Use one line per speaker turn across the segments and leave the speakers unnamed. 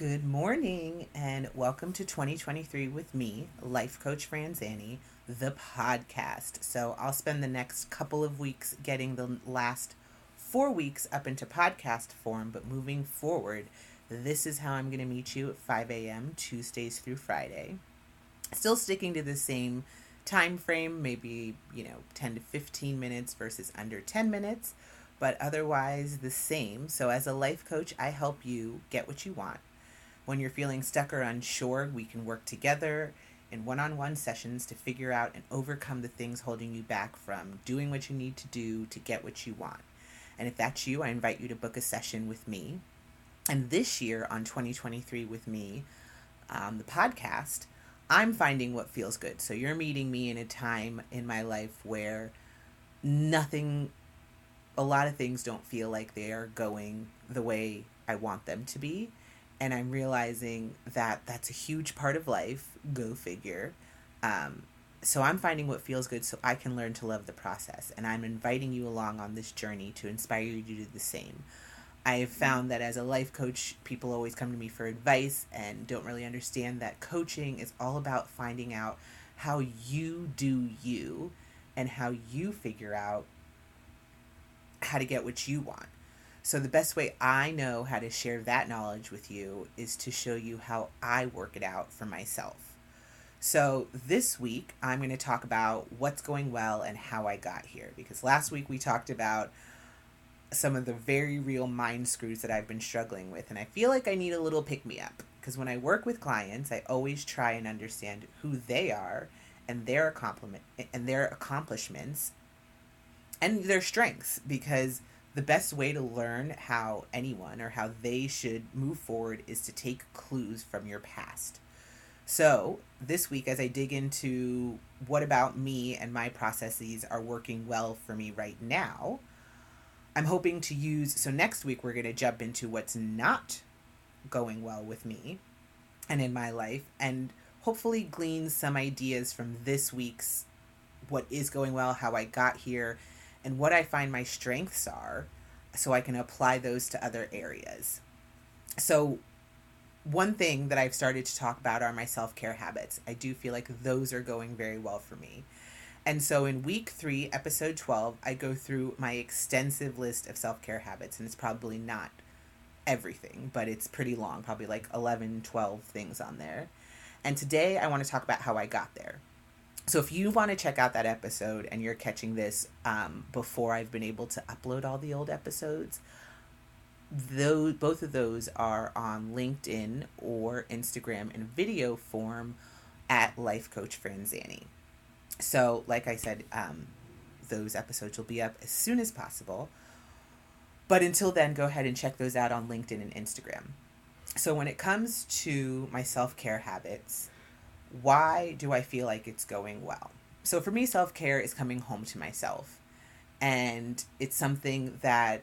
Good morning and welcome to 2023 with me, Life Coach Franzannie, the podcast. So I'll spend the next couple of weeks getting the last four weeks up into podcast form, but moving forward, this is how I'm going to meet you at 5 a.m. Tuesdays through Friday. Still sticking to the same time frame, maybe, you know, 10 to 15 minutes versus under 10 minutes, but otherwise the same. So as a life coach, I help you get what you want when you're feeling stuck or unsure, we can work together in one on one sessions to figure out and overcome the things holding you back from doing what you need to do to get what you want. And if that's you, I invite you to book a session with me. And this year on 2023 with me, um, the podcast, I'm finding what feels good. So you're meeting me in a time in my life where nothing, a lot of things don't feel like they are going the way I want them to be and I'm realizing that that's a huge part of life. Go figure. Um, so I'm finding what feels good so I can learn to love the process. And I'm inviting you along on this journey to inspire you to do the same. I have found that as a life coach, people always come to me for advice and don't really understand that coaching is all about finding out how you do you and how you figure out how to get what you want. So, the best way I know how to share that knowledge with you is to show you how I work it out for myself. So, this week I'm going to talk about what's going well and how I got here. Because last week we talked about some of the very real mind screws that I've been struggling with. And I feel like I need a little pick me up. Because when I work with clients, I always try and understand who they are and their accomplishment and their accomplishments and their strengths because the best way to learn how anyone or how they should move forward is to take clues from your past. So, this week, as I dig into what about me and my processes are working well for me right now, I'm hoping to use. So, next week, we're going to jump into what's not going well with me and in my life, and hopefully glean some ideas from this week's what is going well, how I got here, and what I find my strengths are so I can apply those to other areas. So, one thing that I've started to talk about are my self care habits. I do feel like those are going very well for me. And so, in week three, episode 12, I go through my extensive list of self care habits, and it's probably not everything, but it's pretty long, probably like 11, 12 things on there. And today, I want to talk about how I got there. So if you want to check out that episode and you're catching this um, before I've been able to upload all the old episodes, those both of those are on LinkedIn or Instagram in video form at Life Coach Franzannie. So, like I said, um, those episodes will be up as soon as possible. But until then, go ahead and check those out on LinkedIn and Instagram. So, when it comes to my self care habits, why do I feel like it's going well? So for me, self care is coming home to myself. And it's something that,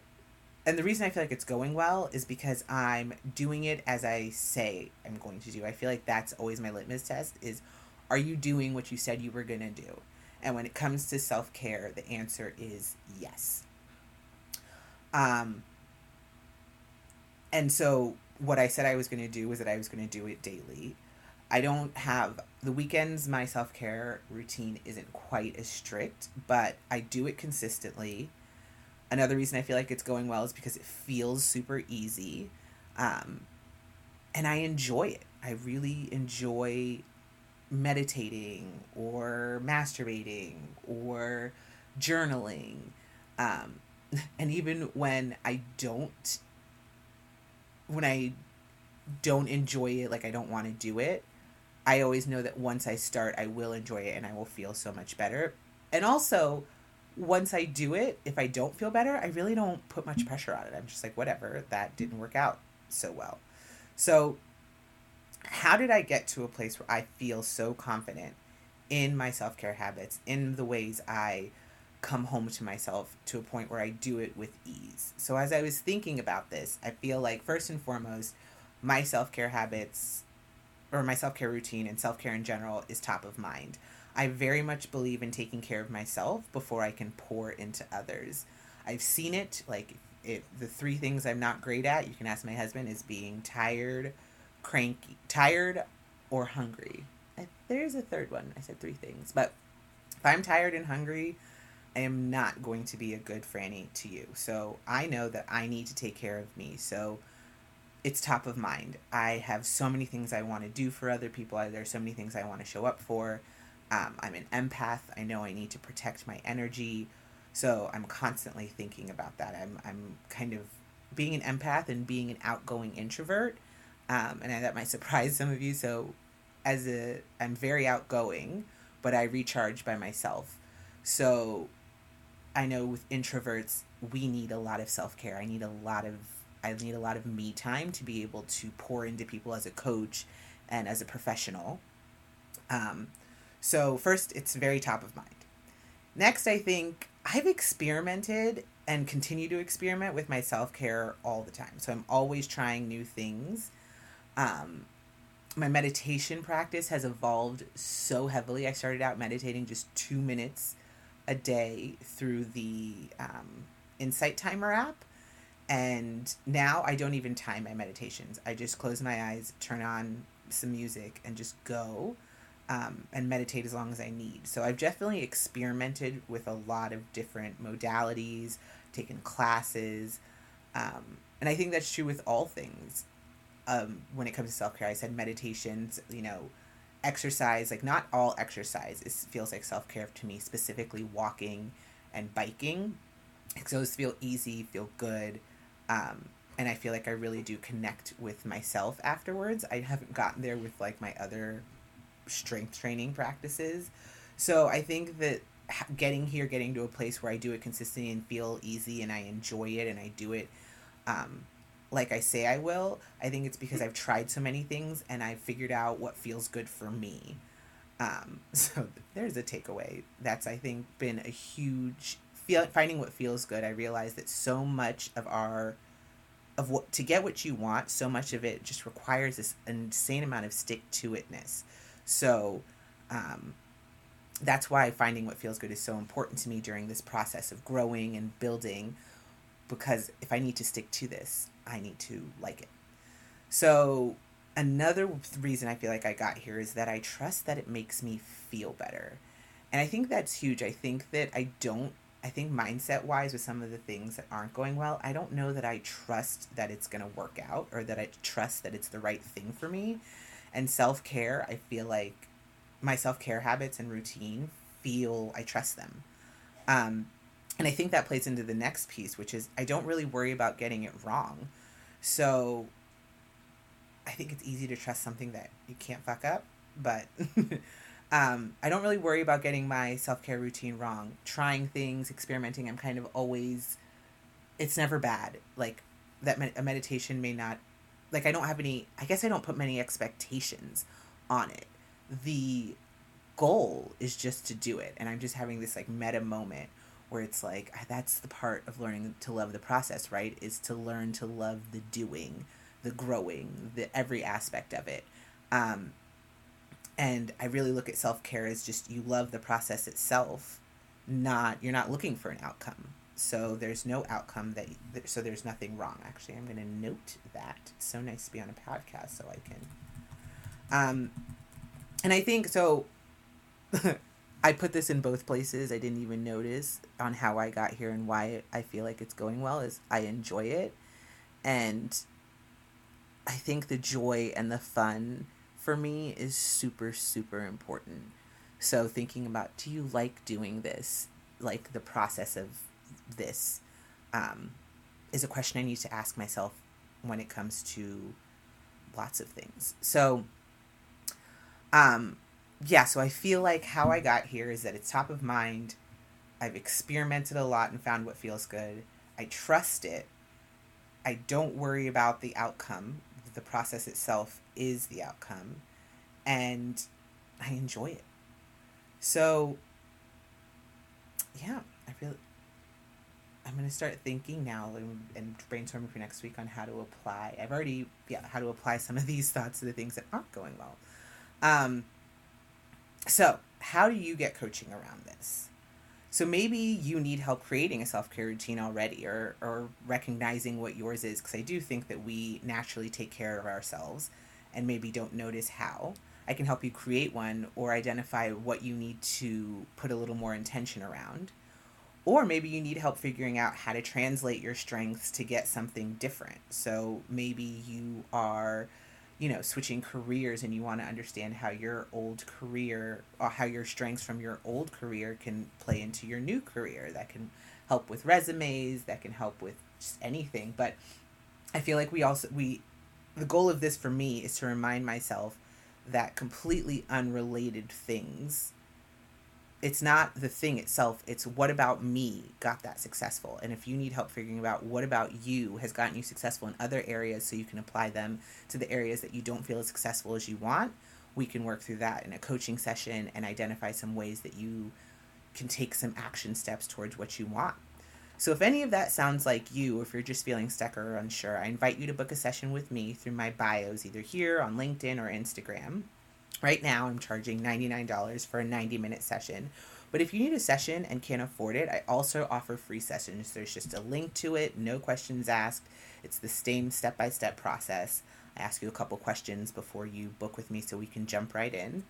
and the reason I feel like it's going well is because I'm doing it as I say I'm going to do. I feel like that's always my litmus test is are you doing what you said you were going to do? And when it comes to self care, the answer is yes. Um, and so what I said I was going to do was that I was going to do it daily. I don't have the weekends, my self care routine isn't quite as strict, but I do it consistently. Another reason I feel like it's going well is because it feels super easy. Um, and I enjoy it. I really enjoy meditating or masturbating or journaling. Um, and even when I don't, when I don't enjoy it, like I don't want to do it, I always know that once I start, I will enjoy it and I will feel so much better. And also, once I do it, if I don't feel better, I really don't put much pressure on it. I'm just like, whatever, that didn't work out so well. So, how did I get to a place where I feel so confident in my self care habits, in the ways I come home to myself to a point where I do it with ease? So, as I was thinking about this, I feel like first and foremost, my self care habits or my self care routine and self care in general is top of mind. I very much believe in taking care of myself before I can pour into others. I've seen it like it, the three things I'm not great at, you can ask my husband, is being tired, cranky, tired, or hungry. There's a third one. I said three things, but if I'm tired and hungry, I am not going to be a good Franny to you. So I know that I need to take care of me. So it's top of mind. I have so many things I want to do for other people. There's so many things I want to show up for. Um, I'm an empath. I know I need to protect my energy. So I'm constantly thinking about that. I'm, I'm kind of being an empath and being an outgoing introvert. Um, and that might surprise some of you. So as a, I'm very outgoing, but I recharge by myself. So I know with introverts, we need a lot of self care. I need a lot of I need a lot of me time to be able to pour into people as a coach and as a professional. Um, so first, it's very top of mind. Next, I think I've experimented and continue to experiment with my self care all the time. So I'm always trying new things. Um, my meditation practice has evolved so heavily. I started out meditating just two minutes a day through the um, Insight Timer app. And now I don't even time my meditations. I just close my eyes, turn on some music, and just go um, and meditate as long as I need. So I've definitely experimented with a lot of different modalities, taken classes. Um, and I think that's true with all things um, when it comes to self care. I said meditations, you know, exercise, like not all exercise is, feels like self care to me, specifically walking and biking. Because those feel easy, feel good. Um, and I feel like I really do connect with myself afterwards. I haven't gotten there with like my other strength training practices. So I think that getting here, getting to a place where I do it consistently and feel easy and I enjoy it and I do it um, like I say I will, I think it's because I've tried so many things and I've figured out what feels good for me. Um, so there's a takeaway. That's I think been a huge feel finding what feels good. I realize that so much of our of what to get what you want, so much of it just requires this insane amount of stick to itness. So um, that's why finding what feels good is so important to me during this process of growing and building because if I need to stick to this, I need to like it. So, another reason I feel like I got here is that I trust that it makes me feel better. And I think that's huge. I think that I don't, I think mindset wise, with some of the things that aren't going well, I don't know that I trust that it's going to work out or that I trust that it's the right thing for me. And self care, I feel like my self care habits and routine feel, I trust them. Um, and I think that plays into the next piece, which is I don't really worry about getting it wrong. So I think it's easy to trust something that you can't fuck up, but um, I don't really worry about getting my self care routine wrong. Trying things, experimenting, I'm kind of always, it's never bad. Like that med- a meditation may not, like I don't have any, I guess I don't put many expectations on it. The goal is just to do it. And I'm just having this like meta moment where it's like that's the part of learning to love the process right is to learn to love the doing the growing the every aspect of it um, and i really look at self-care as just you love the process itself not you're not looking for an outcome so there's no outcome that so there's nothing wrong actually i'm going to note that it's so nice to be on a podcast so i can um and i think so I put this in both places. I didn't even notice on how I got here and why I feel like it's going well is I enjoy it. And I think the joy and the fun for me is super super important. So thinking about do you like doing this? Like the process of this um, is a question I need to ask myself when it comes to lots of things. So um yeah, so I feel like how I got here is that it's top of mind. I've experimented a lot and found what feels good. I trust it. I don't worry about the outcome. The process itself is the outcome. And I enjoy it. So, yeah, I feel I'm to start thinking now and, and brainstorming for next week on how to apply. I've already, yeah, how to apply some of these thoughts to the things that aren't going well. Um, so, how do you get coaching around this? So maybe you need help creating a self care routine already or, or recognizing what yours is, because I do think that we naturally take care of ourselves and maybe don't notice how. I can help you create one or identify what you need to put a little more intention around. Or maybe you need help figuring out how to translate your strengths to get something different. So maybe you are, you know, switching careers and you want to understand how your old career or how your strengths from your old career can play into your new career. That can help with resumes, that can help with just anything. But I feel like we also, we, the goal of this for me is to remind myself that completely unrelated things it's not the thing itself it's what about me got that successful? And if you need help figuring out what about you has gotten you successful in other areas so you can apply them to the areas that you don't feel as successful as you want we can work through that in a coaching session and identify some ways that you can take some action steps towards what you want so if any of that sounds like you if you're just feeling stuck or unsure i invite you to book a session with me through my bios either here on linkedin or instagram Right now, I'm charging $99 for a 90 minute session. But if you need a session and can't afford it, I also offer free sessions. There's just a link to it, no questions asked. It's the same step by step process. I ask you a couple questions before you book with me so we can jump right in.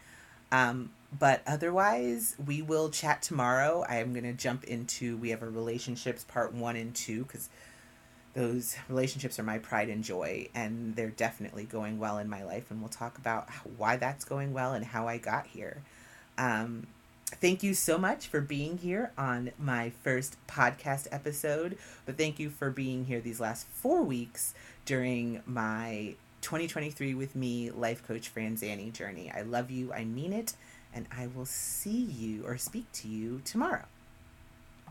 Um, but otherwise, we will chat tomorrow. I am going to jump into, we have a relationships part one and two because those relationships are my pride and joy and they're definitely going well in my life and we'll talk about why that's going well and how i got here um, thank you so much for being here on my first podcast episode but thank you for being here these last four weeks during my 2023 with me life coach franzannie journey. I love you i mean it and i will see you or speak to you tomorrow